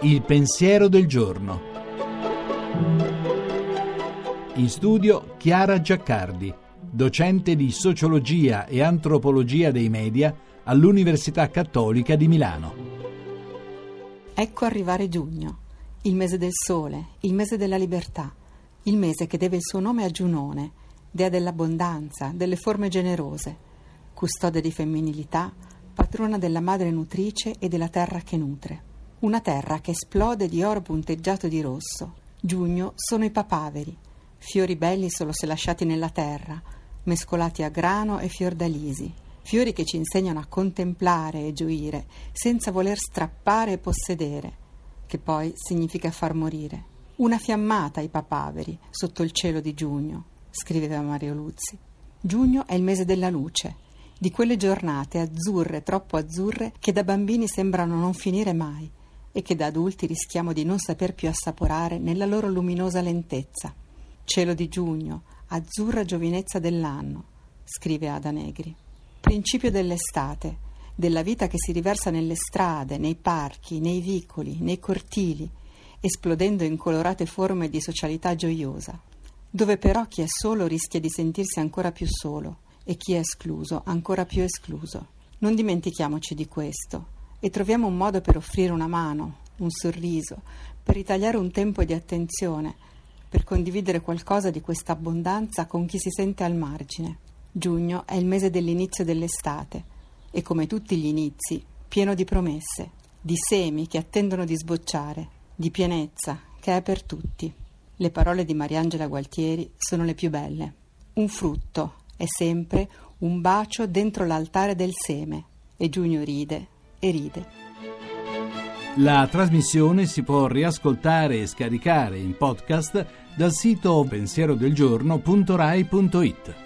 Il pensiero del giorno. In studio Chiara Giaccardi, docente di sociologia e antropologia dei media all'Università Cattolica di Milano. Ecco arrivare giugno, il mese del sole, il mese della libertà, il mese che deve il suo nome a Giunone, dea dell'abbondanza, delle forme generose, custode di femminilità, patrona della madre nutrice e della terra che nutre. Una terra che esplode di oro punteggiato di rosso. Giugno sono i papaveri, fiori belli solo se lasciati nella terra, mescolati a grano e fiordalisi, fiori che ci insegnano a contemplare e gioire senza voler strappare e possedere, che poi significa far morire. Una fiammata ai papaveri sotto il cielo di giugno, scriveva Mario Luzzi. Giugno è il mese della luce, di quelle giornate azzurre, troppo azzurre, che da bambini sembrano non finire mai e che da adulti rischiamo di non saper più assaporare nella loro luminosa lentezza. Cielo di giugno, azzurra giovinezza dell'anno, scrive Ada Negri. Principio dell'estate, della vita che si riversa nelle strade, nei parchi, nei vicoli, nei cortili, esplodendo in colorate forme di socialità gioiosa, dove però chi è solo rischia di sentirsi ancora più solo e chi è escluso ancora più escluso. Non dimentichiamoci di questo e troviamo un modo per offrire una mano, un sorriso, per ritagliare un tempo di attenzione, per condividere qualcosa di questa abbondanza con chi si sente al margine. Giugno è il mese dell'inizio dell'estate e come tutti gli inizi, pieno di promesse, di semi che attendono di sbocciare, di pienezza che è per tutti. Le parole di Mariangela Gualtieri sono le più belle. Un frutto è sempre un bacio dentro l'altare del seme e Giugno ride e ride. La trasmissione si può riascoltare e scaricare in podcast dal sito pensierodelgiorno.rai.it.